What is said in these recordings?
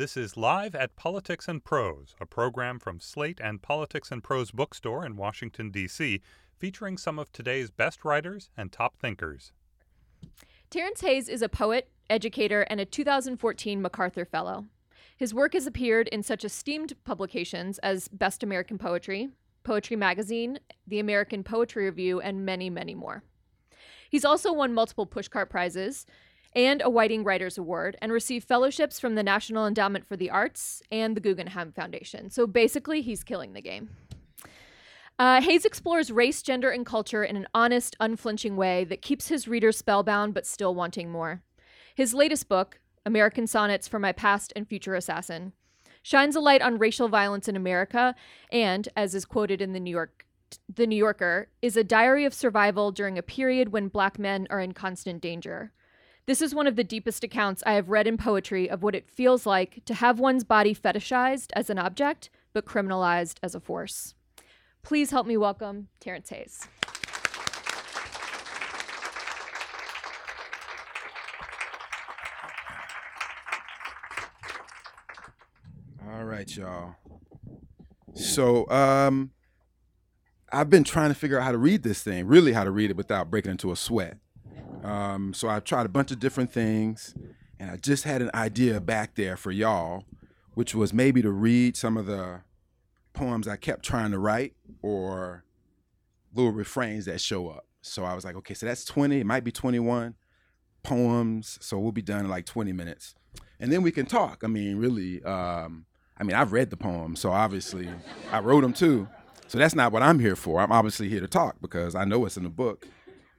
This is Live at Politics and Prose, a program from Slate and Politics and Prose bookstore in Washington, D.C., featuring some of today's best writers and top thinkers. Terrence Hayes is a poet, educator, and a 2014 MacArthur Fellow. His work has appeared in such esteemed publications as Best American Poetry, Poetry Magazine, the American Poetry Review, and many, many more. He's also won multiple Pushcart Prizes, and a Whiting Writers Award and received fellowships from the National Endowment for the Arts and the Guggenheim Foundation. So basically, he's killing the game. Uh, Hayes explores race, gender, and culture in an honest, unflinching way that keeps his readers spellbound but still wanting more. His latest book, American Sonnets for My Past and Future Assassin, shines a light on racial violence in America and, as is quoted in the New York the New Yorker, is a diary of survival during a period when black men are in constant danger. This is one of the deepest accounts I have read in poetry of what it feels like to have one's body fetishized as an object, but criminalized as a force. Please help me welcome Terrence Hayes. All right, y'all. So, um, I've been trying to figure out how to read this thing, really how to read it without breaking into a sweat. Um, so I tried a bunch of different things, and I just had an idea back there for y'all, which was maybe to read some of the poems I kept trying to write or little refrains that show up. So I was like, okay, so that's 20, it might be 21 poems. So we'll be done in like 20 minutes. And then we can talk. I mean, really, um, I mean, I've read the poems, so obviously I wrote them too. So that's not what I'm here for. I'm obviously here to talk because I know what's in the book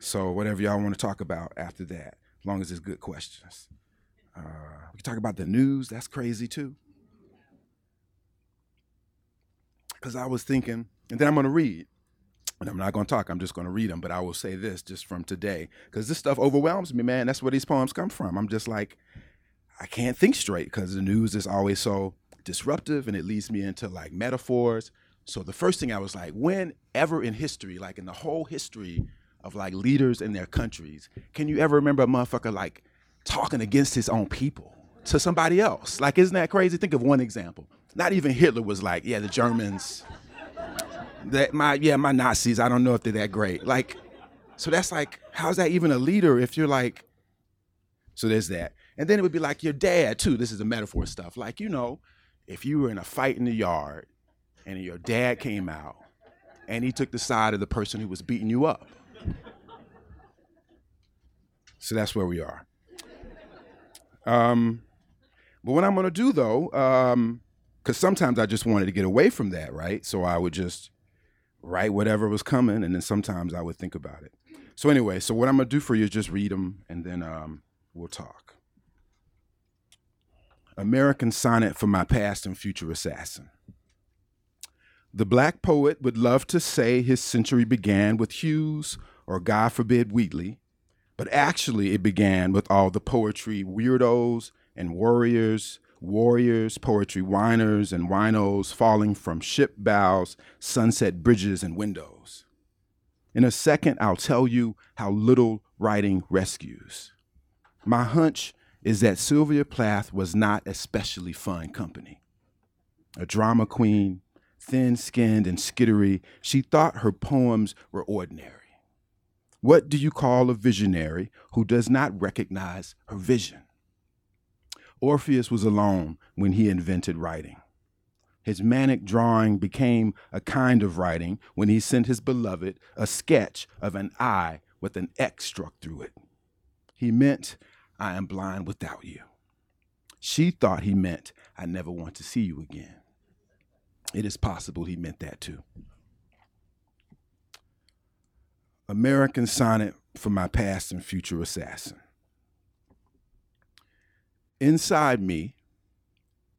so whatever y'all want to talk about after that, as long as it's good questions. Uh, we can talk about the news. That's crazy too. Because I was thinking, and then I'm going to read. And I'm not going to talk. I'm just going to read them. But I will say this just from today, because this stuff overwhelms me, man. That's where these poems come from. I'm just like, I can't think straight because the news is always so disruptive and it leads me into like metaphors. So the first thing I was like, whenever in history, like in the whole history of like leaders in their countries. Can you ever remember a motherfucker like talking against his own people to somebody else? Like, isn't that crazy? Think of one example. Not even Hitler was like, yeah, the Germans, that my yeah, my Nazis. I don't know if they're that great. Like, so that's like, how's that even a leader if you're like? So there's that, and then it would be like your dad too. This is a metaphor stuff. Like you know, if you were in a fight in the yard, and your dad came out, and he took the side of the person who was beating you up so that's where we are. Um, but what I'm going to do though, because um, sometimes I just wanted to get away from that, right? So I would just write whatever was coming, and then sometimes I would think about it. So anyway, so what I'm going to do for you is just read them, and then um, we'll talk. American Sonnet for My Past and Future Assassin. The black poet would love to say his century began with Hughes or, God forbid, Wheatley, but actually, it began with all the poetry weirdos and warriors, warriors, poetry whiners and winos falling from ship bows, sunset bridges, and windows. In a second, I'll tell you how little writing rescues. My hunch is that Sylvia Plath was not especially fun company. A drama queen, thin skinned and skittery, she thought her poems were ordinary. What do you call a visionary who does not recognize her vision? Orpheus was alone when he invented writing. His manic drawing became a kind of writing when he sent his beloved a sketch of an eye with an X struck through it. He meant, I am blind without you. She thought he meant, I never want to see you again. It is possible he meant that too. American Sonnet for My Past and Future Assassin. Inside me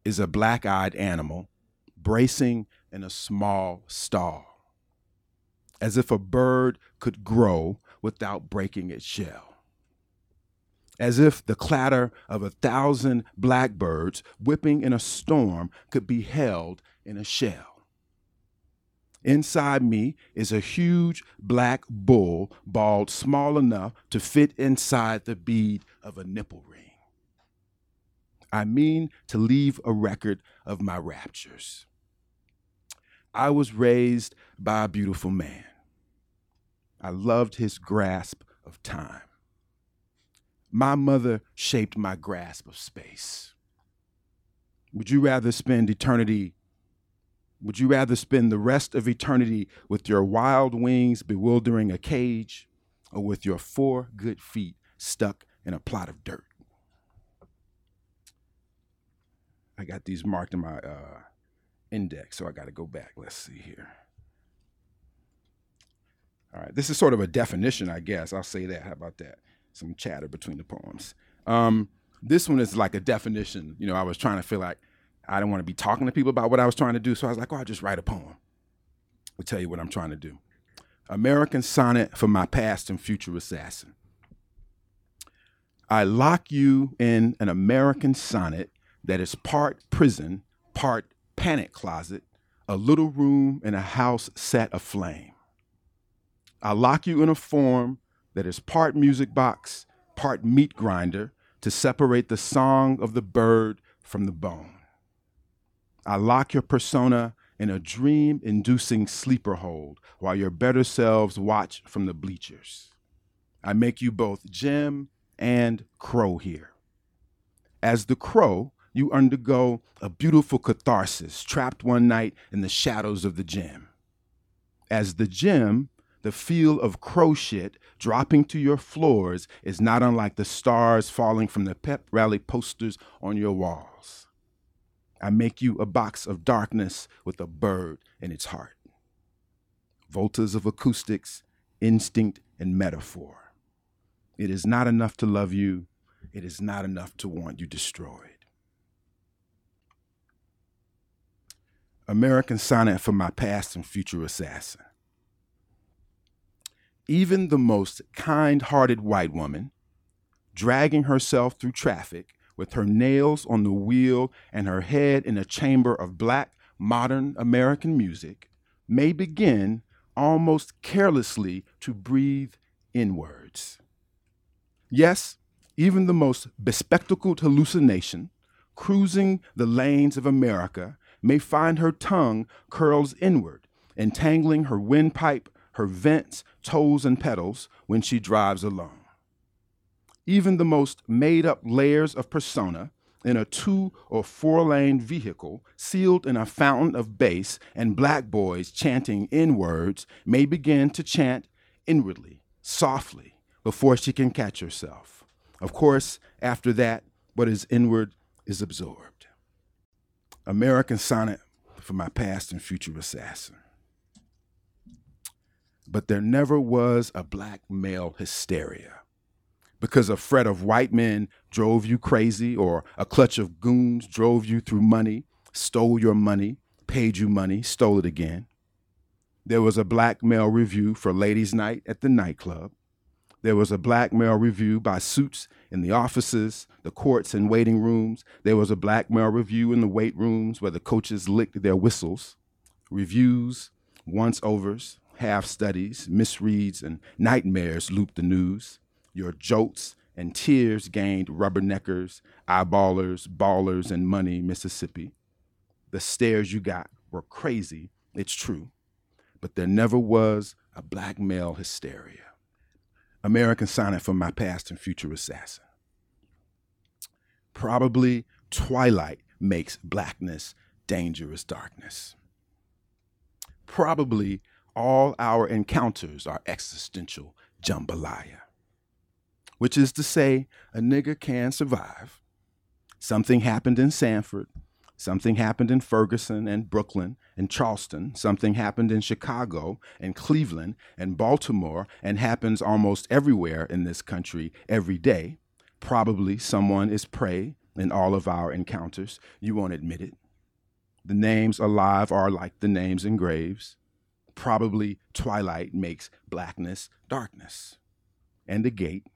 is a black eyed animal bracing in a small stall, as if a bird could grow without breaking its shell. As if the clatter of a thousand blackbirds whipping in a storm could be held in a shell. Inside me is a huge black bull, balled small enough to fit inside the bead of a nipple ring. I mean to leave a record of my raptures. I was raised by a beautiful man. I loved his grasp of time. My mother shaped my grasp of space. Would you rather spend eternity? Would you rather spend the rest of eternity with your wild wings bewildering a cage or with your four good feet stuck in a plot of dirt? I got these marked in my uh, index, so I got to go back. Let's see here. All right, this is sort of a definition, I guess. I'll say that. How about that? Some chatter between the poems. Um, this one is like a definition. You know, I was trying to feel like I didn't want to be talking to people about what I was trying to do, so I was like, oh, I'll just write a poem. I'll tell you what I'm trying to do. American Sonnet for My Past and Future Assassin. I lock you in an American sonnet that is part prison, part panic closet, a little room in a house set aflame. I lock you in a form that is part music box, part meat grinder to separate the song of the bird from the bone. I lock your persona in a dream inducing sleeper hold while your better selves watch from the bleachers. I make you both Jim and Crow here. As the Crow, you undergo a beautiful catharsis trapped one night in the shadows of the gym. As the gym, the feel of crow shit dropping to your floors is not unlike the stars falling from the pep rally posters on your walls. I make you a box of darkness with a bird in its heart. Voltas of acoustics, instinct, and metaphor. It is not enough to love you. It is not enough to want you destroyed. American Sonnet for My Past and Future Assassin. Even the most kind hearted white woman, dragging herself through traffic with her nails on the wheel and her head in a chamber of black modern American music, may begin almost carelessly to breathe inwards. Yes, even the most bespectacled hallucination, cruising the lanes of America, may find her tongue curls inward, entangling her windpipe, her vents, toes, and pedals when she drives alone. Even the most made up layers of persona in a two or four lane vehicle sealed in a fountain of bass and black boys chanting in words may begin to chant inwardly, softly, before she can catch herself. Of course, after that, what is inward is absorbed. American Sonnet for my past and future assassin. But there never was a black male hysteria because a fret of white men drove you crazy, or a clutch of goons drove you through money, stole your money, paid you money, stole it again. There was a black male review for ladies' night at the nightclub. There was a black male review by Suits in the offices, the courts, and waiting rooms. There was a black male review in the weight rooms where the coaches licked their whistles. Reviews, once overs, half studies, misreads, and nightmares looped the news. Your jolts and tears gained rubberneckers, eyeballers, ballers, and money, Mississippi. The stares you got were crazy, it's true, but there never was a black male hysteria. American Sonnet for My Past and Future Assassin. Probably twilight makes blackness dangerous darkness. Probably all our encounters are existential jambalaya, which is to say, a nigger can survive. Something happened in Sanford, Something happened in Ferguson and Brooklyn and Charleston. Something happened in Chicago and Cleveland and Baltimore and happens almost everywhere in this country every day. Probably someone is prey in all of our encounters. You won't admit it. The names alive are like the names in graves. Probably twilight makes blackness darkness. And the gate,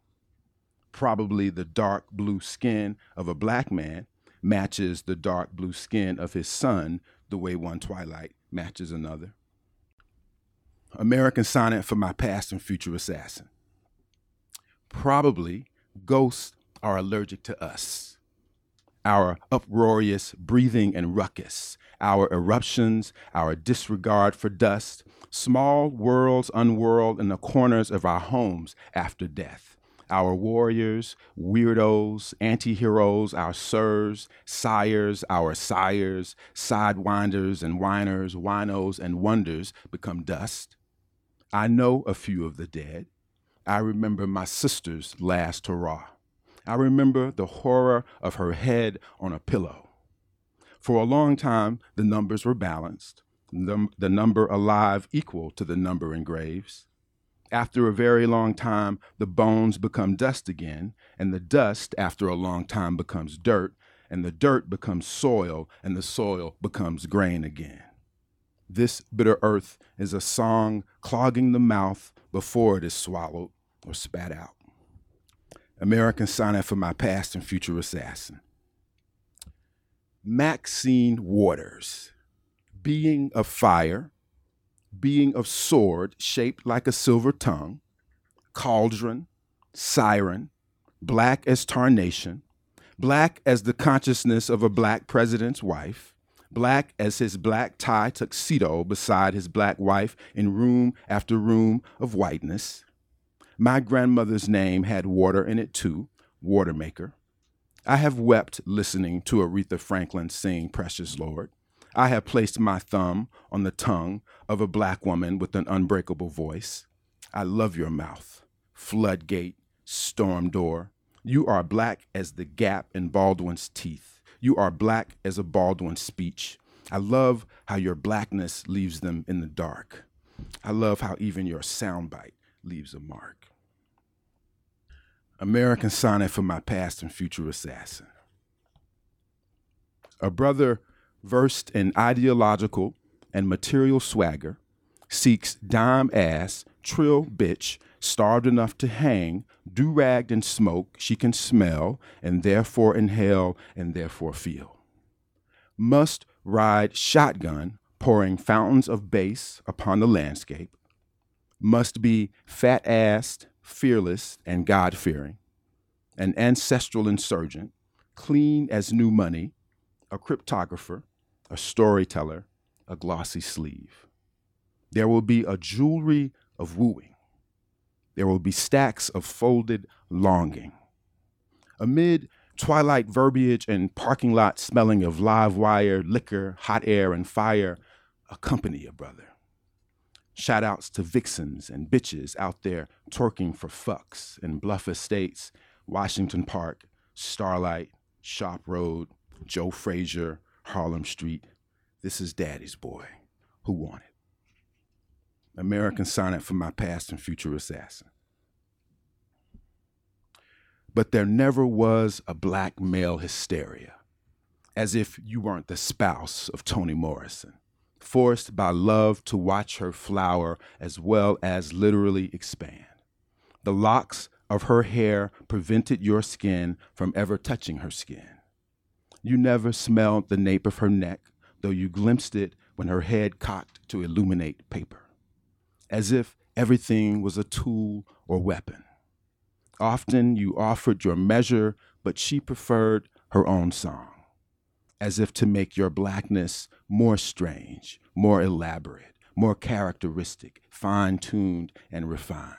probably the dark blue skin of a black man matches the dark blue skin of his son the way one twilight matches another. American Sonnet for My Past and Future Assassin. Probably ghosts are allergic to us. our uproarious breathing and ruckus, our eruptions, our disregard for dust, small worlds unwhirled in the corners of our homes after death. Our warriors, weirdos, anti heroes, our sirs, sires, our sires, sidewinders and whiners, winos and wonders become dust. I know a few of the dead. I remember my sister's last hurrah. I remember the horror of her head on a pillow. For a long time, the numbers were balanced, the number alive equal to the number in graves. After a very long time, the bones become dust again, and the dust, after a long time, becomes dirt, and the dirt becomes soil, and the soil becomes grain again. This bitter earth is a song clogging the mouth before it is swallowed or spat out. American Sonnet for My Past and Future Assassin. Maxine Waters, being of fire, being of sword shaped like a silver tongue, cauldron, siren, black as tarnation, black as the consciousness of a black president's wife, black as his black tie tuxedo beside his black wife in room after room of whiteness. My grandmother's name had water in it too, Watermaker. I have wept listening to Aretha Franklin sing Precious Lord. I have placed my thumb on the tongue of a black woman with an unbreakable voice. I love your mouth, floodgate, storm door. You are black as the gap in Baldwin's teeth. You are black as a Baldwin speech. I love how your blackness leaves them in the dark. I love how even your soundbite leaves a mark. American Sonnet for My Past and Future Assassin. A brother versed in ideological and material swagger seeks dime ass, trill bitch, starved enough to hang, do ragged and smoke she can smell and therefore inhale and therefore feel. Must ride shotgun, pouring fountains of bass upon the landscape. Must be fat assed, fearless, and God fearing, an ancestral insurgent, clean as new money, a cryptographer, a storyteller, a glossy sleeve. There will be a jewelry of wooing. There will be stacks of folded longing. Amid twilight verbiage and parking lot smelling of live wire, liquor, hot air, and fire, accompany a brother. Shout outs to vixens and bitches out there twerking for fucks in Bluff Estates, Washington Park, Starlight, Shop Road, Joe Frazier, Harlem Street. This is Daddy's Boy. Who want it? American Sonnet for My Past and Future Assassin. But there never was a black male hysteria, as if you weren't the spouse of Toni Morrison forced by love to watch her flower as well as literally expand. The locks of her hair prevented your skin from ever touching her skin. You never smelled the nape of her neck, though you glimpsed it when her head cocked to illuminate paper, as if everything was a tool or weapon. Often you offered your measure, but she preferred her own song as if to make your blackness more strange, more elaborate, more characteristic, fine tuned, and refined.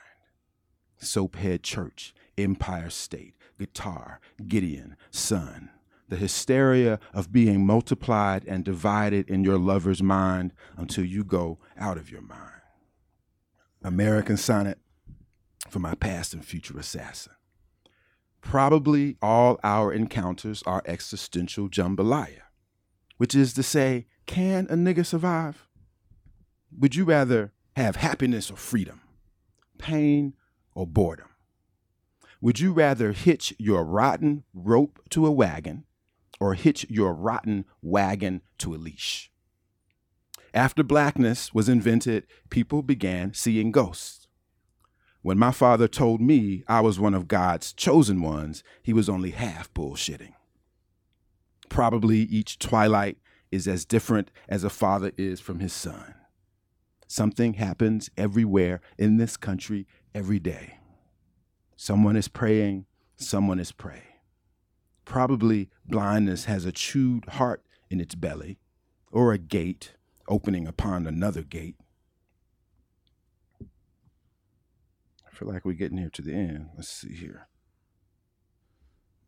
Soaphead Church, Empire State, guitar, Gideon, son. The hysteria of being multiplied and divided in your lover's mind until you go out of your mind. American Sonnet for my past and future assassin. Probably all our encounters are existential jambalaya, which is to say, can a nigga survive? Would you rather have happiness or freedom, pain or boredom? Would you rather hitch your rotten rope to a wagon or hitch your rotten wagon to a leash? After blackness was invented, people began seeing ghosts. When my father told me I was one of God's chosen ones, he was only half bullshitting. Probably each twilight is as different as a father is from his son. Something happens everywhere in this country every day. Someone is praying, someone is praying. Probably blindness has a chewed heart in its belly, or a gate opening upon another gate. I feel like we're getting here to the end. Let's see here.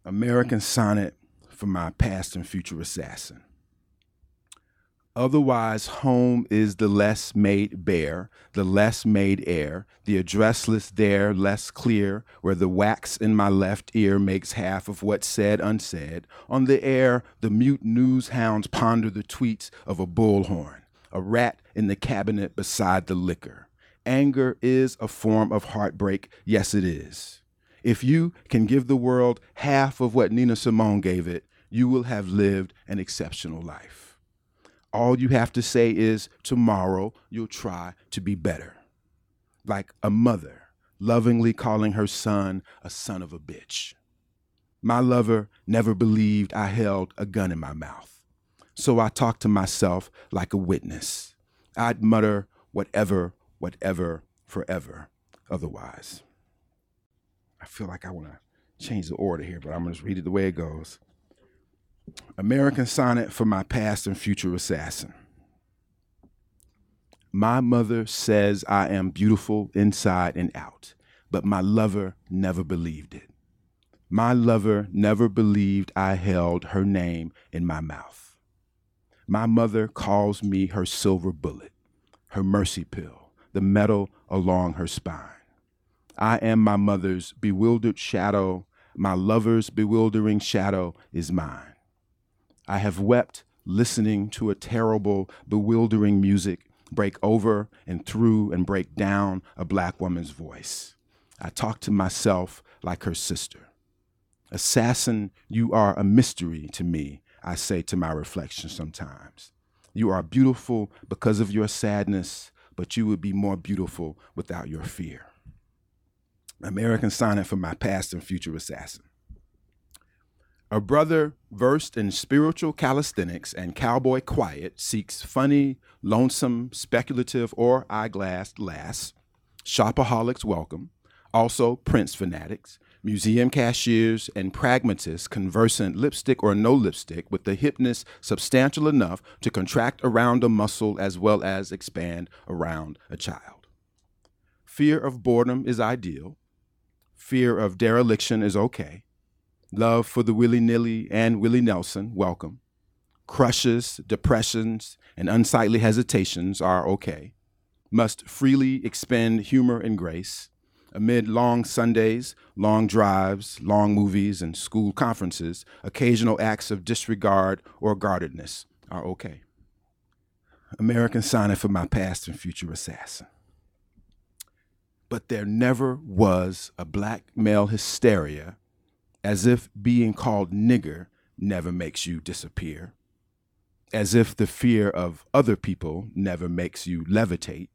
American Sonnet for my past and future assassin. Otherwise, home is the less made bare, the less made air, the addressless there less clear, where the wax in my left ear makes half of what's said unsaid. On the air, the mute news hounds ponder the tweets of a bullhorn, a rat in the cabinet beside the liquor. Anger is a form of heartbreak. Yes, it is. If you can give the world half of what Nina Simone gave it, you will have lived an exceptional life. All you have to say is, tomorrow you'll try to be better. Like a mother lovingly calling her son a son of a bitch. My lover never believed I held a gun in my mouth. So I talked to myself like a witness. I'd mutter whatever, whatever, forever, otherwise. I feel like I want to change the order here, but I'm going to read it the way it goes. American Sonnet for my past and future assassin. My mother says I am beautiful inside and out, but my lover never believed it. My lover never believed I held her name in my mouth. My mother calls me her silver bullet, her mercy pill, the metal along her spine. I am my mother's bewildered shadow. My lover's bewildering shadow is mine. I have wept listening to a terrible, bewildering music break over and through and break down a black woman's voice. I talk to myself like her sister. Assassin, you are a mystery to me, I say to my reflection sometimes. You are beautiful because of your sadness, but you would be more beautiful without your fear. American Sonnet for my past and future assassin. A brother versed in spiritual calisthenics and cowboy quiet seeks funny, lonesome, speculative, or eyeglassed lass. Shopaholics welcome. Also, Prince fanatics, museum cashiers, and pragmatists conversant lipstick or no lipstick with the hipness substantial enough to contract around a muscle as well as expand around a child. Fear of boredom is ideal. Fear of dereliction is okay. Love for the willy nilly and Willie Nelson, welcome. Crushes, depressions, and unsightly hesitations are okay. Must freely expend humor and grace. Amid long Sundays, long drives, long movies, and school conferences, occasional acts of disregard or guardedness are okay. American Sonnet for my past and future assassin. But there never was a black male hysteria as if being called nigger never makes you disappear, as if the fear of other people never makes you levitate,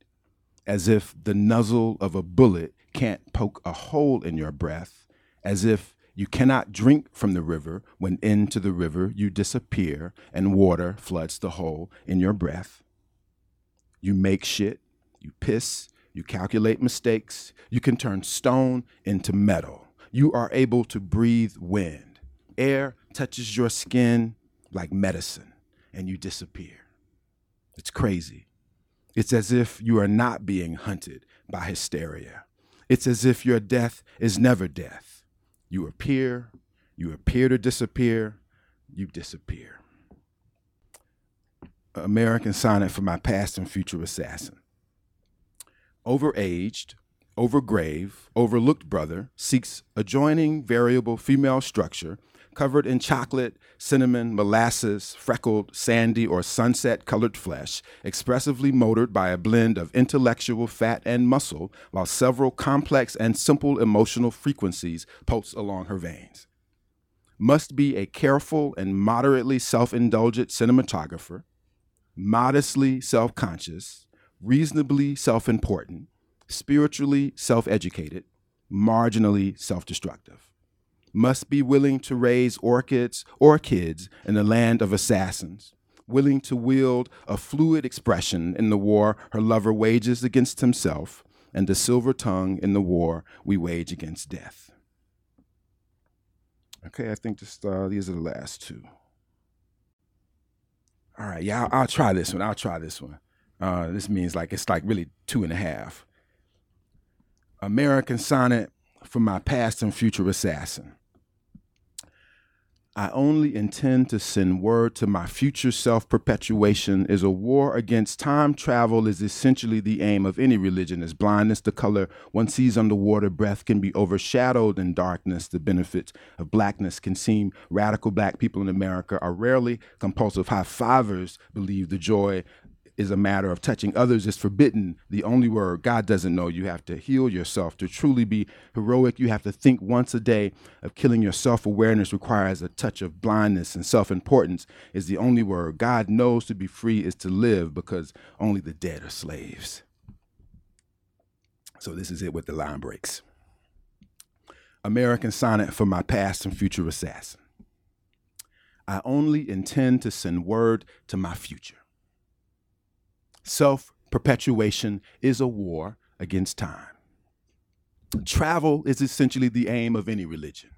as if the nuzzle of a bullet can't poke a hole in your breath, as if you cannot drink from the river when into the river you disappear and water floods the hole in your breath. You make shit, you piss, you calculate mistakes, you can turn stone into metal you are able to breathe wind. Air touches your skin like medicine and you disappear. It's crazy. It's as if you are not being hunted by hysteria. It's as if your death is never death. You appear, you appear to disappear, you disappear. American sonnet for my past and future assassin. Overaged, overgrave, overlooked brother seeks adjoining variable female structure covered in chocolate, cinnamon, molasses, freckled, sandy, or sunset colored flesh, expressively motored by a blend of intellectual fat and muscle, while several complex and simple emotional frequencies pulse along her veins. Must be a careful and moderately self indulgent cinematographer, modestly self conscious, reasonably self important, spiritually self educated, marginally self destructive. Must be willing to raise orchids or kids in the land of assassins, willing to wield a fluid expression in the war her lover wages against himself, and the silver tongue in the war we wage against death. Okay, I think just uh, these are the last two. All right, yeah, I'll, I'll try this one. I'll try this one. Uh, this means like it's like really two and a half. American sonnet for my past and future assassin. I only intend to send word to my future self perpetuation is a war against time travel is essentially the aim of any religion. As blindness the color one sees underwater breath can be overshadowed in darkness the benefits of blackness can seem. Radical black people in America are rarely compulsive. High fivers believe the joy is a matter of touching others is forbidden. The only word God doesn't know. You have to heal yourself. To truly be heroic, you have to think once a day of killing your self awareness requires a touch of blindness, and self importance is the only word. God knows to be free is to live because only the dead are slaves. So, this is it with the line breaks. American sonnet for my past and future assassin. I only intend to send word to my future. Self perpetuation is a war against time. Travel is essentially the aim of any religion.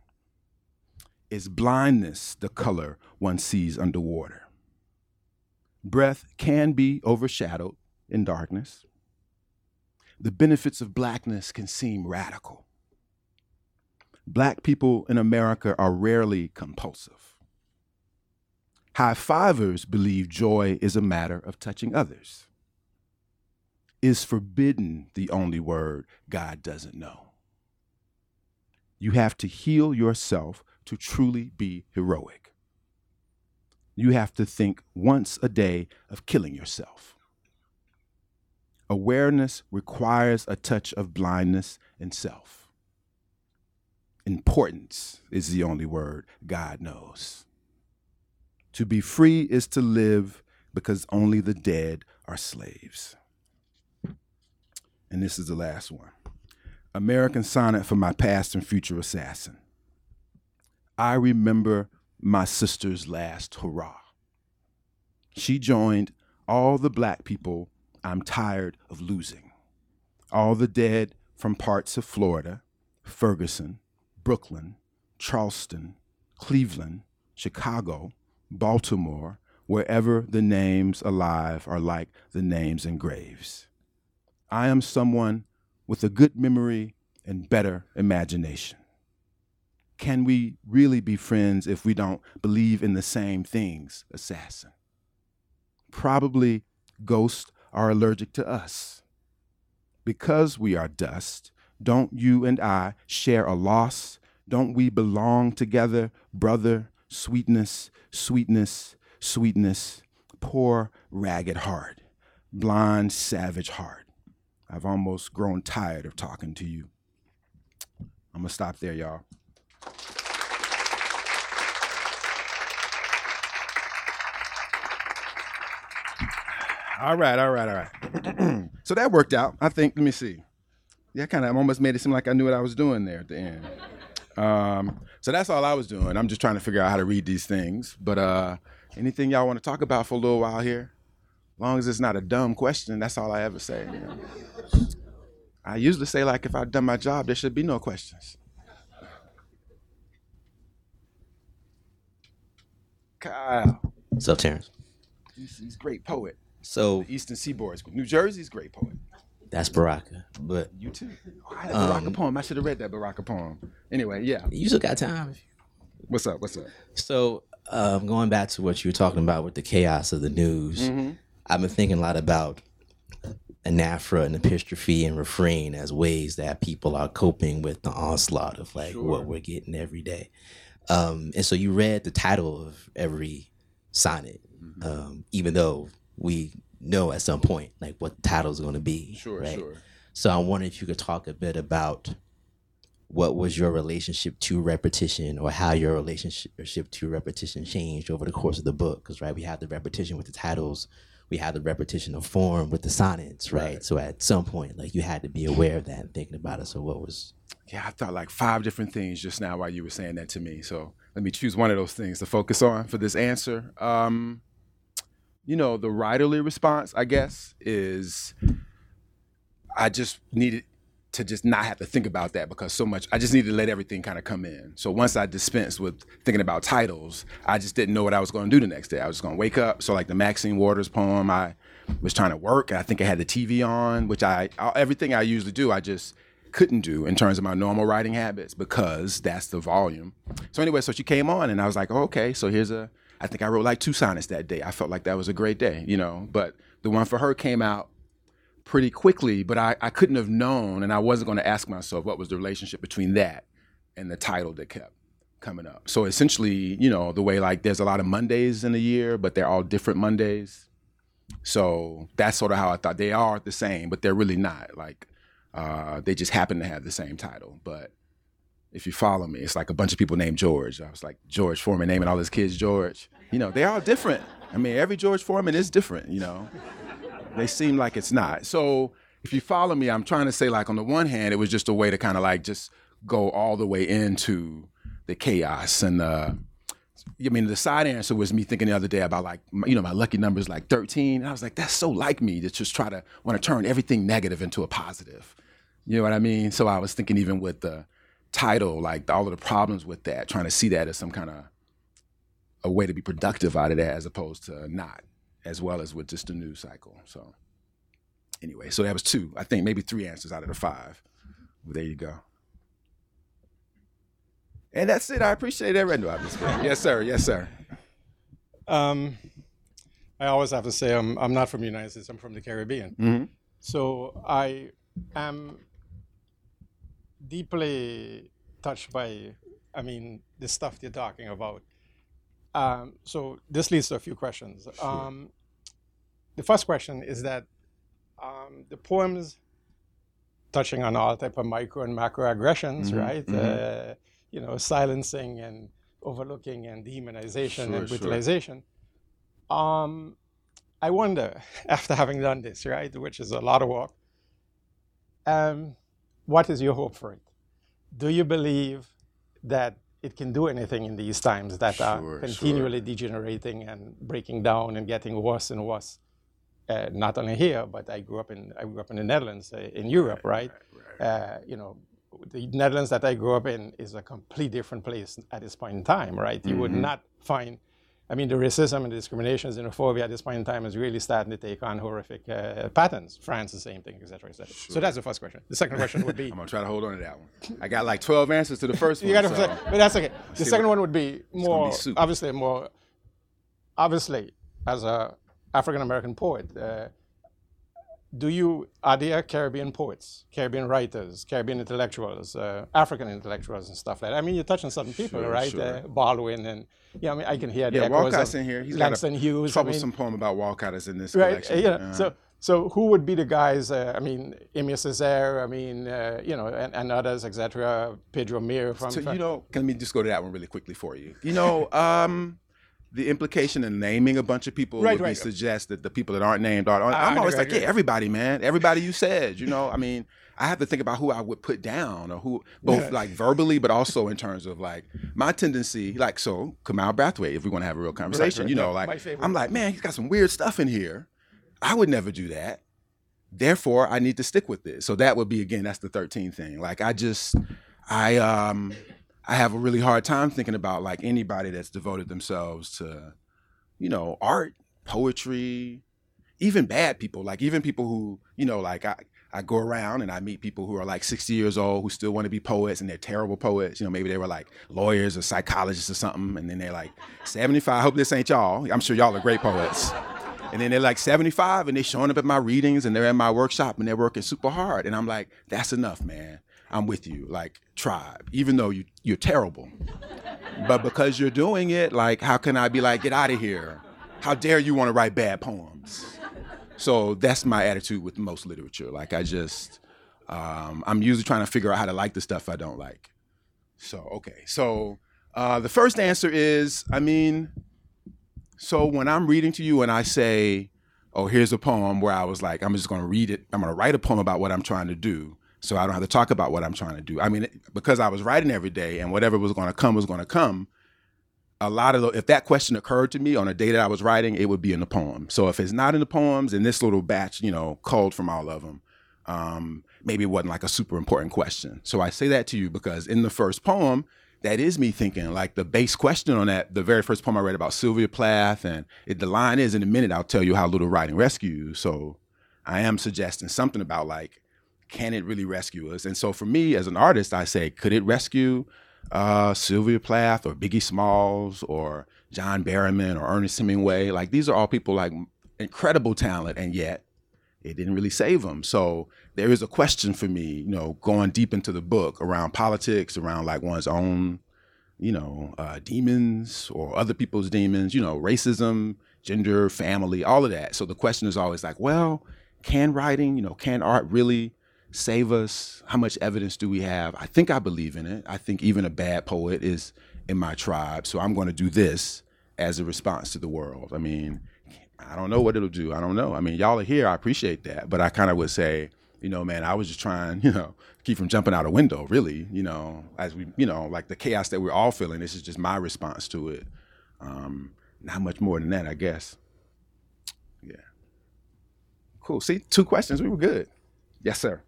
Is blindness the color one sees underwater? Breath can be overshadowed in darkness. The benefits of blackness can seem radical. Black people in America are rarely compulsive. High fivers believe joy is a matter of touching others is forbidden the only word God doesn't know. You have to heal yourself to truly be heroic. You have to think once a day of killing yourself. Awareness requires a touch of blindness and self. Importance is the only word God knows. To be free is to live because only the dead are slaves and this is the last one American Sonnet for My Past and Future Assassin. I remember my sister's last hurrah. She joined all the black people I'm tired of losing, all the dead from parts of Florida, Ferguson, Brooklyn, Charleston, Cleveland, Chicago, Baltimore, wherever the names alive are like the names in graves. I am someone with a good memory and better imagination. Can we really be friends if we don't believe in the same things, assassin? Probably ghosts are allergic to us. Because we are dust, don't you and I share a loss? Don't we belong together, brother? Sweetness, sweetness, sweetness, poor, ragged heart, blind, savage heart. I've almost grown tired of talking to you. I'm going to stop there, y'all. All right, all right, all right. so that worked out. I think, let me see. Yeah, kind of almost made it seem like I knew what I was doing there at the end. Um, so that's all I was doing. I'm just trying to figure out how to read these things. But uh, anything y'all want to talk about for a little while here? As long as it's not a dumb question, that's all I ever say. You know? I usually say like if I've done my job, there should be no questions. Kyle. So Terrence. He's, he's a great poet. So the Eastern Seaboard, New Jersey's great poet. That's Baraka, but you too. Oh, I had a Baraka um, poem. I should have read that Baraka poem. Anyway, yeah. You still got time. What's up? What's up? So um, going back to what you were talking about with the chaos of the news, mm-hmm. I've been thinking a lot about anaphora and epistrophe and refrain as ways that people are coping with the onslaught of like sure. what we're getting every day. Um, and so you read the title of every sonnet, mm-hmm. um, even though we know at some point like what the title is going to be. Sure, right? sure. So I wonder if you could talk a bit about what was your relationship to repetition or how your relationship to repetition changed over the course of the book because right we have the repetition with the titles we had the repetition of form with the sonnets, right? right? So at some point, like you had to be aware of that and thinking about it. So what was? Yeah, I thought like five different things just now while you were saying that to me. So let me choose one of those things to focus on for this answer. Um, you know, the writerly response, I guess, is I just needed to just not have to think about that because so much I just needed to let everything kind of come in. So once I dispensed with thinking about titles, I just didn't know what I was going to do the next day. I was going to wake up. So like the Maxine Waters poem, I was trying to work. I think I had the TV on, which I everything I usually do, I just couldn't do in terms of my normal writing habits because that's the volume. So anyway, so she came on and I was like, oh, okay, so here's a I think I wrote like two sonnets that day. I felt like that was a great day, you know. But the one for her came out pretty quickly, but I, I couldn't have known, and I wasn't going to ask myself what was the relationship between that and the title that kept coming up. So essentially, you know, the way like there's a lot of Mondays in a year, but they're all different Mondays. So that's sort of how I thought they are the same, but they're really not. Like uh, they just happen to have the same title. But if you follow me, it's like a bunch of people named George. I was like George Foreman naming all his kids George. You know, they're all different. I mean, every George Foreman is different. You know they seem like it's not. So if you follow me, I'm trying to say like on the one hand, it was just a way to kind of like just go all the way into the chaos and uh I mean, the side answer was me thinking the other day about like, you know, my lucky number is like 13. And I was like, that's so like me to just try to want to turn everything negative into a positive. You know what I mean? So I was thinking even with the title, like all of the problems with that, trying to see that as some kind of a way to be productive out of that as opposed to not as well as with just the news cycle. So anyway, so that was two, I think maybe three answers out of the five. Well, there you go. And that's it. I appreciate that, Randall. yes, sir. Yes, sir. Um, I always have to say I'm, I'm not from the United States. I'm from the Caribbean. Mm-hmm. So I am deeply touched by, I mean, the stuff you're talking about. Um, so this leads to a few questions. Um, the first question is that um, the poems touching on all type of micro and macro aggressions, mm-hmm, right? Mm-hmm. Uh, you know, silencing and overlooking and dehumanization sure, and brutalization. Sure. Um, I wonder, after having done this, right, which is a lot of work, um, what is your hope for it? Do you believe that it can do anything in these times that sure, are continually sure. degenerating and breaking down and getting worse and worse? uh, not only here, but I grew up in I grew up in the Netherlands, uh, in Europe, right? right, right. Uh, you know, the Netherlands that I grew up in is a complete different place at this point in time, right? You mm-hmm. would not find. I mean, the racism and the discrimination, xenophobia at this point in time is really starting to take on horrific uh, patterns. France, the same thing, et cetera, et cetera. Sure. So that's the first question. The second question would be. I'm gonna try to hold on to that one. I got like 12 answers to the first one. you got to, so but that's okay. The second one would be more, be obviously, more, obviously, as a African American poet. Uh, do you are there Caribbean poets, Caribbean writers, Caribbean intellectuals, uh, African intellectuals, and stuff like that? I mean, you're touching certain people, sure, right? Sure. Uh, Baldwin and yeah, I mean, I can hear the yeah, Walcott's in here. He's Langston got a Hughes. troublesome I mean, poem about Walcott is in this right, collection. Yeah, uh-huh. so. So who would be the guys? Uh, I mean, Aimé Césaire. I mean, uh, you know, and, and others, etc. Pedro Mir from. So you know, let me just go to that one really quickly for you. You know, um, the implication in naming a bunch of people right, would right. be suggest that the people that aren't named are. I'm always like, yeah, everybody, man, everybody you said. You know, I mean, I have to think about who I would put down or who, both yeah. like verbally, but also in terms of like my tendency, like so Kamau Brathwaite. If we want to have a real conversation, you know, like I'm like, man, he's got some weird stuff in here. I would never do that. Therefore, I need to stick with this. So that would be again, that's the 13 thing. Like I just, I um I have a really hard time thinking about like anybody that's devoted themselves to, you know, art, poetry, even bad people, like even people who, you know, like I, I go around and I meet people who are like 60 years old who still want to be poets and they're terrible poets. You know, maybe they were like lawyers or psychologists or something. And then they're like 75. I hope this ain't y'all. I'm sure y'all are great poets. And then they're like 75 and they're showing up at my readings and they're at my workshop and they're working super hard. And I'm like, that's enough, man. I'm with you, like tribe, even though you you're terrible. but because you're doing it, like, how can I be like, get out of here? How dare you want to write bad poems? So that's my attitude with most literature. Like I just um, I'm usually trying to figure out how to like the stuff I don't like. So okay. So uh, the first answer is, I mean, so when I'm reading to you and I say, oh, here's a poem where I was like, I'm just going to read it. I'm going to write a poem about what I'm trying to do so I don't have to talk about what I'm trying to do. I mean, because I was writing every day and whatever was going to come was going to come. A lot of the, if that question occurred to me on a day that I was writing, it would be in the poem. So if it's not in the poems, in this little batch, you know, culled from all of them, Um, maybe it wasn't like a super important question. So I say that to you because in the first poem, that is me thinking like the base question on that the very first poem i read about sylvia plath and it, the line is in a minute i'll tell you how little writing rescues so i am suggesting something about like can it really rescue us and so for me as an artist i say could it rescue uh, sylvia plath or biggie smalls or john berryman or ernest hemingway like these are all people like incredible talent and yet it didn't really save them. So there is a question for me, you know, going deep into the book around politics, around like one's own, you know, uh, demons or other people's demons, you know, racism, gender, family, all of that. So the question is always like, well, can writing, you know, can art really save us? How much evidence do we have? I think I believe in it. I think even a bad poet is in my tribe. So I'm going to do this as a response to the world. I mean, I don't know what it'll do. I don't know. I mean, y'all are here. I appreciate that. But I kind of would say, you know, man, I was just trying, you know, keep from jumping out a window, really, you know, as we, you know, like the chaos that we're all feeling. This is just my response to it. Um, not much more than that, I guess. Yeah. Cool. See, two questions. We were good. Yes, sir.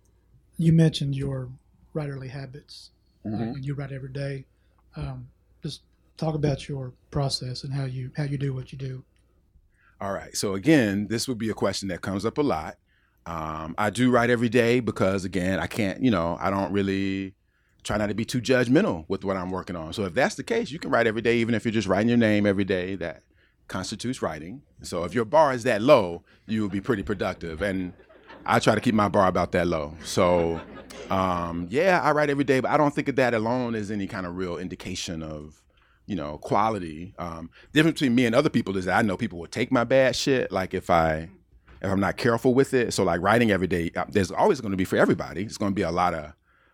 You mentioned your writerly habits. Mm-hmm. you write every day. Um, just talk about your process and how you how you do what you do. All right. So again, this would be a question that comes up a lot. Um, I do write every day because again, I can't, you know, I don't really try not to be too judgmental with what I'm working on. So if that's the case, you can write every day, even if you're just writing your name every day. That constitutes writing. So if your bar is that low, you will be pretty productive. And I try to keep my bar about that low. So um, yeah, I write every day, but I don't think that that alone is any kind of real indication of you know, quality. Um, difference between me and other people is that I know people will take my bad shit. Like if I, if I'm not careful with it. So like writing every day, uh, there's always going to be for everybody. It's going to be a lot of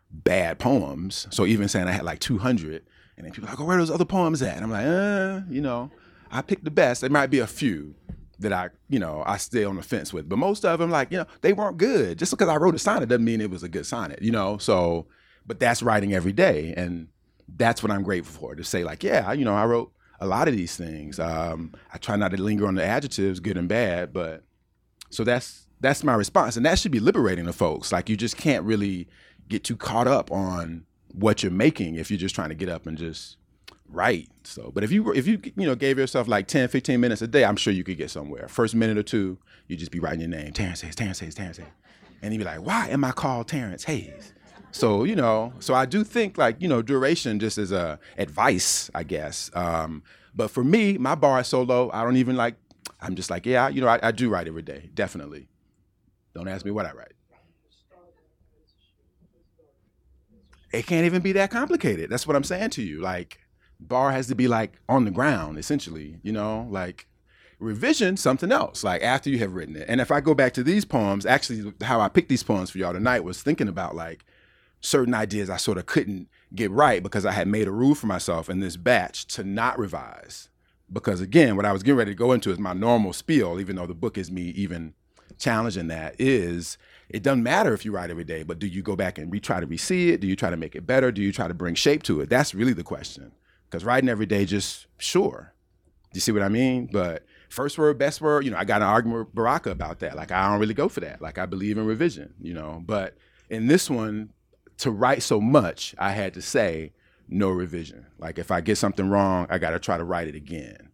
bad poems. So even saying I had like 200, and then people are like, oh, where are those other poems at? And I'm like, uh, you know, I picked the best. There might be a few that I, you know, I stay on the fence with, but most of them, like, you know, they weren't good. Just because I wrote a sonnet doesn't mean it was a good sonnet, you know. So, but that's writing every day, and that's what I'm grateful for to say like, yeah, you know, I wrote a lot of these things. Um, I try not to linger on the adjectives, good and bad, but so that's that's my response, and that should be liberating to folks. Like you just can't really get too caught up on what you're making if you're just trying to get up and just write. So, but if you if you you know gave yourself like 10, 15 minutes a day, I'm sure you could get somewhere. First minute or two, you just be writing your name, Terrence Hayes, Terrence Hayes, Terrence Hayes, and you'd be like, why am I called Terrence Hayes? So you know, so I do think like you know duration just as a advice, I guess. Um, but for me, my bar is so low, I don't even like. I'm just like, yeah, you know, I, I do write every day, definitely. Don't ask me what I write. It can't even be that complicated. That's what I'm saying to you. Like, bar has to be like on the ground, essentially. You know, like revision something else like after you have written it and if i go back to these poems actually how i picked these poems for y'all tonight was thinking about like certain ideas I sort of couldn't get right because I had made a rule for myself in this batch to not revise. Because again, what I was getting ready to go into is my normal spiel, even though the book is me even challenging that, is it doesn't matter if you write every day, but do you go back and re try to re-see it? Do you try to make it better? Do you try to bring shape to it? That's really the question. Because writing every day, just sure. You see what I mean? But first word, best word, you know, I got an argument with Baraka about that. Like I don't really go for that. Like I believe in revision, you know. But in this one, to write so much, I had to say no revision. Like if I get something wrong, I got to try to write it again.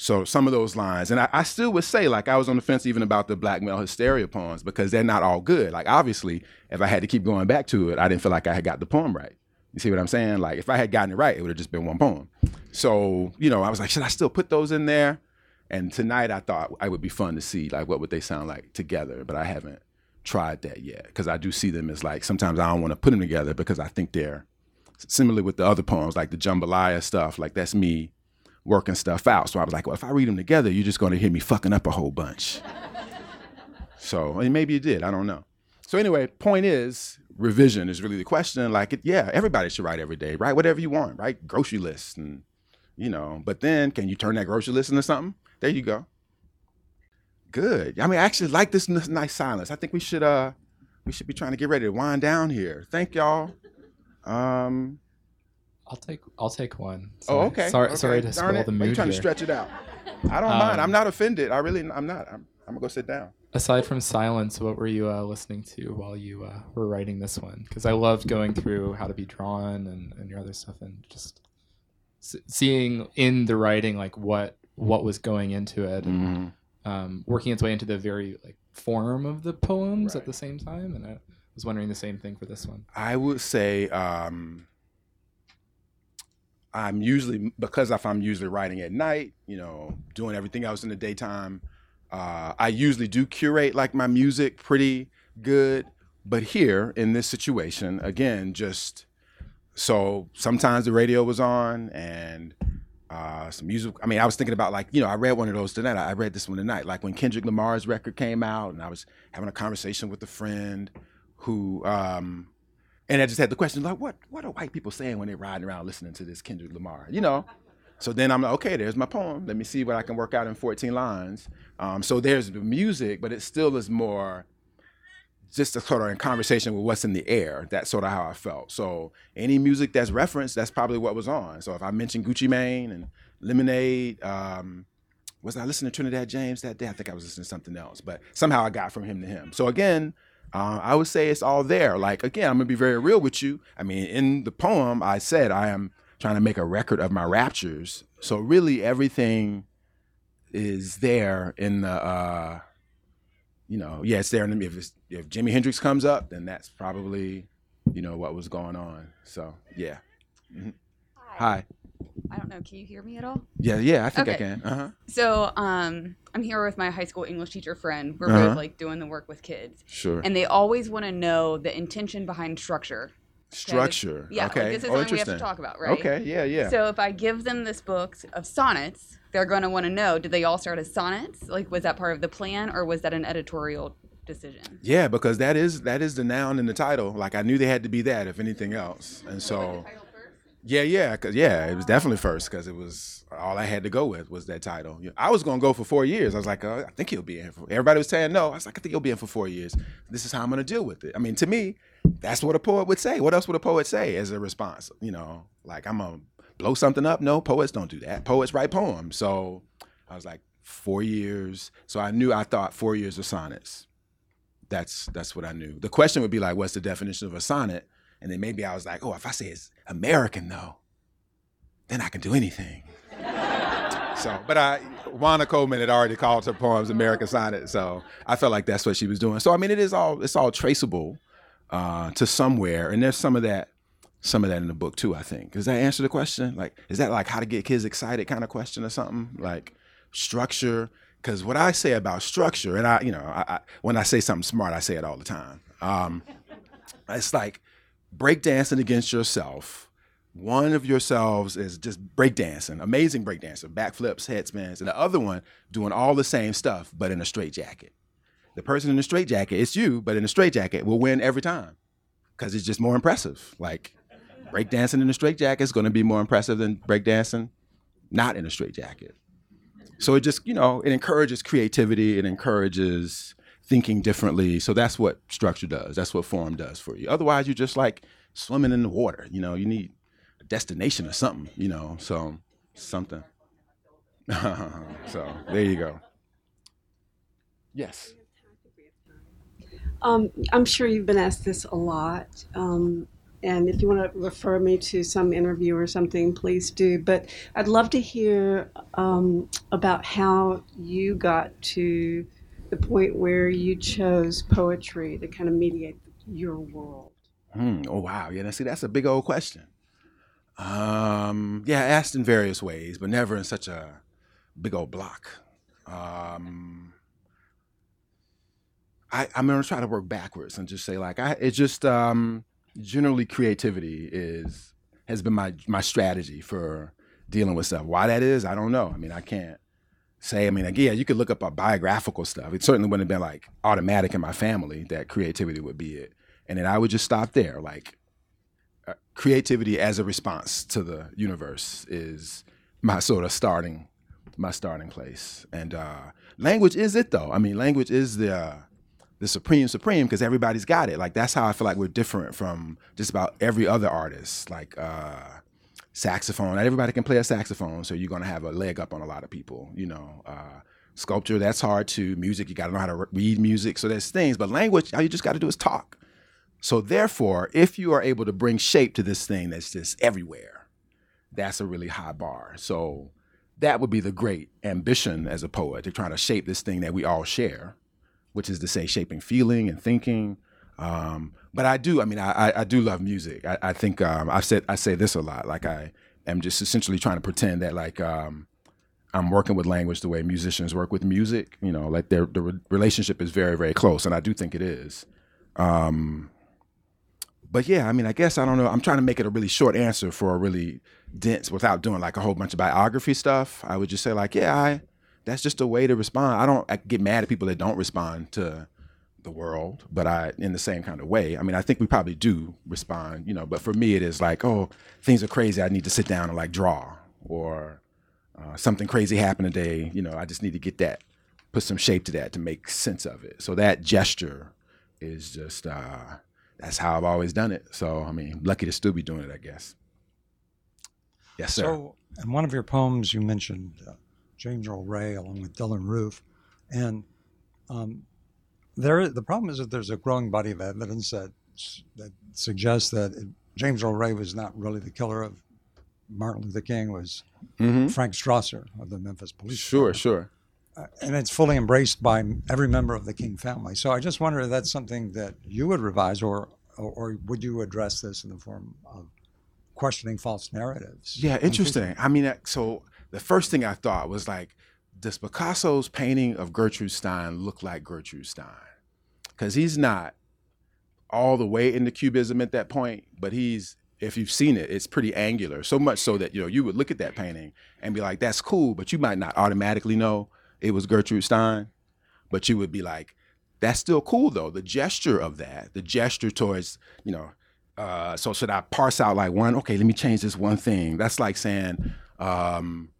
So some of those lines, and I, I, still would say, like I was on the fence even about the black male hysteria poems because they're not all good. Like obviously, if I had to keep going back to it, I didn't feel like I had got the poem right. You see what I'm saying? Like if I had gotten it right, it would have just been one poem. So you know, I was like, should I still put those in there? And tonight, I thought it would be fun to see like what would they sound like together, but I haven't tried that yet because I do see them as like sometimes I don't want to put them together because I think they're similar with the other poems like the jambalaya stuff. Like that's me working stuff out. So I was like, well, if I read them together, you're just going to hear me fucking up a whole bunch. so and maybe you did. I don't know. So anyway, point is revision is really the question. Like, it, yeah, everybody should write every day, Write Whatever you want, Write Grocery lists and you know. But then, can you turn that grocery list into something? There you go. Good. I mean, I actually like this nice silence. I think we should uh we should be trying to get ready to wind down here. Thank y'all. Um I'll take I'll take one. Oh, sorry. Oh, okay. Sorry, okay. sorry to spoil the mood. Are you trying here. to stretch it out? I don't um, mind. I'm not offended. I really I'm not. I'm, I'm gonna go sit down. Aside from silence, what were you uh, listening to while you uh, were writing this one? Because I loved going through how to be drawn and, and your other stuff, and just s- seeing in the writing like what what was going into it, and Mhm. um, working its way into the very like form of the poems Right. at the same time. And I was wondering the same thing for this one. I would say um, I'm usually because if I'm usually writing at night, you know, doing everything else in the daytime. Uh, I usually do curate like my music pretty good, but here in this situation, again, just so sometimes the radio was on and uh, some music. I mean, I was thinking about like you know, I read one of those tonight. I read this one tonight, like when Kendrick Lamar's record came out, and I was having a conversation with a friend who um, and I just had the question like, what what are white people saying when they're riding around listening to this Kendrick Lamar? You know. So then I'm like, okay, there's my poem. Let me see what I can work out in 14 lines. Um, so there's the music, but it still is more just a sort of in conversation with what's in the air. That's sort of how I felt. So any music that's referenced, that's probably what was on. So if I mentioned Gucci Mane and Lemonade, um, was I listening to Trinidad James that day? I think I was listening to something else, but somehow I got from him to him. So again, uh, I would say it's all there. Like again, I'm gonna be very real with you. I mean, in the poem, I said I am trying to make a record of my raptures. So really, everything is there in the. Uh, you know, yeah, it's there. the- If it's, if Jimi Hendrix comes up, then that's probably, you know, what was going on. So yeah. Mhm. Hi. I don't know. Can you hear me at all? Yeah, yeah, I think I can. Uh huh. So, um, I'm here with my high school English teacher friend. We're Uh-huh. both like doing the work with kids, Sure. and they always want to know the intention behind structure. Structure. Yeah, Okay. like this is oh, something we have to talk about, right? Okay. Yeah. Yeah. So if I give them this book of sonnets, they're going to want to know: Did they all start as sonnets? Like, was that part of the plan, or was that an editorial decision? Yeah, because that is that is the noun in the title. Like I knew they had to be that, if anything else. And so, yeah, yeah, cause yeah, it was definitely first because it was all I had to go with was that title. I was gonna go for four years. I was like, uh, I think he'll be in. For, everybody was saying no. I was like, I think he'll be in for four years. This is how I'm gonna deal with it. I mean, to me, that's what a poet would say. What else would a poet say as a response? You know, like I'm gonna blow something up. No, poets don't do that. Poets write poems. So I was like, four years. So I knew I thought four years of sonnets that's that's what I knew. The question would be like, what's the definition of a sonnet? And then maybe I was like, oh, if I say it's American though, then I can do anything. so, but I, Wanda Coleman had already called her poems American sonnet, so I felt like that's what she was doing. So I mean, it is all it's all traceable uh, to somewhere, and there's some of that, some of that in the book too. I think. Does that answer the question? Like, is that like how to get kids excited kind of question or something? Like structure. Because what I say about structure, and I, you know, I, I, when I say something smart, I say it all the time. Um, it's like breakdancing against yourself. One of yourselves is just breakdancing, amazing breakdancer, backflips, headspins, and the other one doing all the same stuff, but in a straight jacket. The person in the straight jacket, it's you, but in a straight jacket will win every time because it's just more impressive. Like breakdancing in a straight jacket is going to be more impressive than breakdancing not in a straight jacket. So it just, you know, it encourages creativity, it encourages thinking differently. So that's what structure does. That's what form does for you. Otherwise, you're just like swimming in the water. You know, you need a destination or something, you know, so something. so there you go. Yes. Um, I'm sure you've been asked this a lot. Um, and if you want to refer me to some interview or something, please do. But I'd love to hear um, about how you got to the point where you chose poetry to kind of mediate your world. Hmm. Oh wow. Yeah. Now, see, that's a big old question. Um, yeah, asked in various ways, but never in such a big old block. Um, I, I'm gonna try to work backwards and just say like I it's just um, generally creativity is has been my my strategy for dealing with stuff. Why that is, I don't know. I mean, I can't say. I mean, like, yeah, you could look up a biographical stuff. It certainly wouldn't have been like automatic in my family that creativity would be it, and then I would just stop there. Like uh, creativity as a response to the universe is my sort of starting my starting place. And uh, language is it though. I mean, language is the uh, the supreme supreme because everybody's got it. Like that's how I feel like we're different from just about every other artist. Like uh, saxophone, not everybody can play a saxophone, so you're gonna have a leg up on a lot of people. You know, uh, Sculpture, that's hard too. Music, you got to know how to re- read music. So there's things, but language, all you just got to do is talk. So therefore, if you are able to bring shape to this thing that's just everywhere, that's a really high bar. So that would be the great ambition as a poet to try to shape this thing that we all share, which is to say shaping feeling and thinking. Um, but I do, I mean, I, I, do love music. I, I think um, I said I say this a lot. Like I am just essentially trying to pretend that like um, I'm working with language the way musicians work with music. You know, like their the re- relationship is very very close, and I do think it is. Um, but yeah, I mean, I guess I don't know. I'm trying to make it a really short answer for a really dense without doing like a whole bunch of biography stuff. I would just say like, yeah, I that's just a way to respond. I don't I get mad at people that don't respond to the world, but I in the same kind of way. I mean, I think we probably do respond, you know, but for me it is like, oh, things are crazy. I need to sit down and like draw or uh, something crazy happened today, you know, I just need to get that put some shape to that to make sense of it. So that gesture is just uh that's how I've always done it. So I mean, lucky to still be doing it, I guess. Yes, sir. So, in one of your poems, you mentioned uh, James Earl Ray along with Dylann Roof, and um, there the problem is that there's a growing body of evidence that that suggests that it, James Earl Ray was not really the killer of Martin Luther King. Was Mhm. Frank Strasser of the Memphis Police? Sure, sure. Uh, and it's fully embraced by every member of the King family. So I just wonder if that's something that you would revise, or or, or would you address this in the form of questioning false narratives? Yeah, interesting. I mean, so the first thing I thought was like, does Picasso's painting of Gertrude Stein look like Gertrude Stein? Because he's not all the way into cubism at that point, but he's if you've seen it, it's pretty angular. So much so that you know you would look at that painting and be like, "That's cool," but you might not automatically know it was Gertrude Stein. But you would be like, "That's still cool though." The gesture of that, the gesture towards you know. Uh, so should I parse out like one? Okay, let me change this one thing. That's like saying um,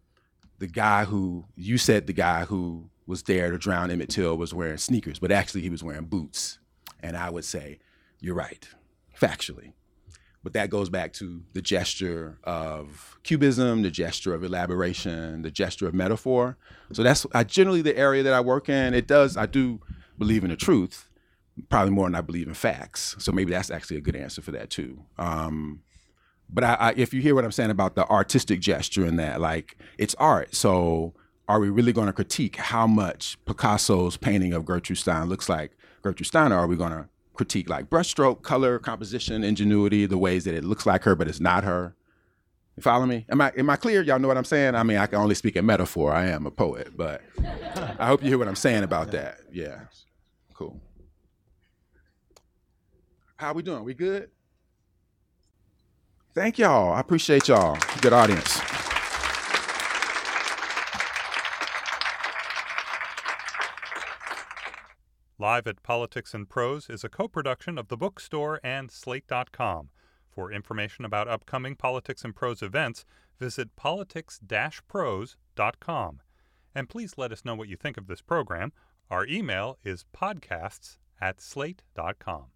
the guy who you said the guy who was there to drown Emmett Till was wearing sneakers, but actually he was wearing boots. And I would say, you're right, factually. But that goes back to the gesture of cubism, the gesture of elaboration, the gesture of metaphor. So that's I, generally the area that I work in. It does, I do believe in the truth, probably more than I believe in facts. So maybe that's actually a good answer for that too. Um, but I, I, if you hear what I'm saying about the artistic gesture in that, like it's art. So are we really going to critique how much Picasso's painting of Gertrude Stein looks like Gertrude Stein, or are we going to critique like brushstroke, color, composition, ingenuity, the ways that it looks like her but it's not her? You follow me? Am I am I clear? Y'all know what I'm saying? I mean, I can only speak in metaphor. I am a poet, but I hope you hear what I'm saying about that. Yeah, cool. How we doing? We good? Thank y'all. I appreciate y'all. Good audience. Live at Politics and Prose is a co production of the bookstore and Slate.com. For information about upcoming Politics and Prose events, visit politics prose.com. And please let us know what you think of this program. Our email is podcasts at slate.com.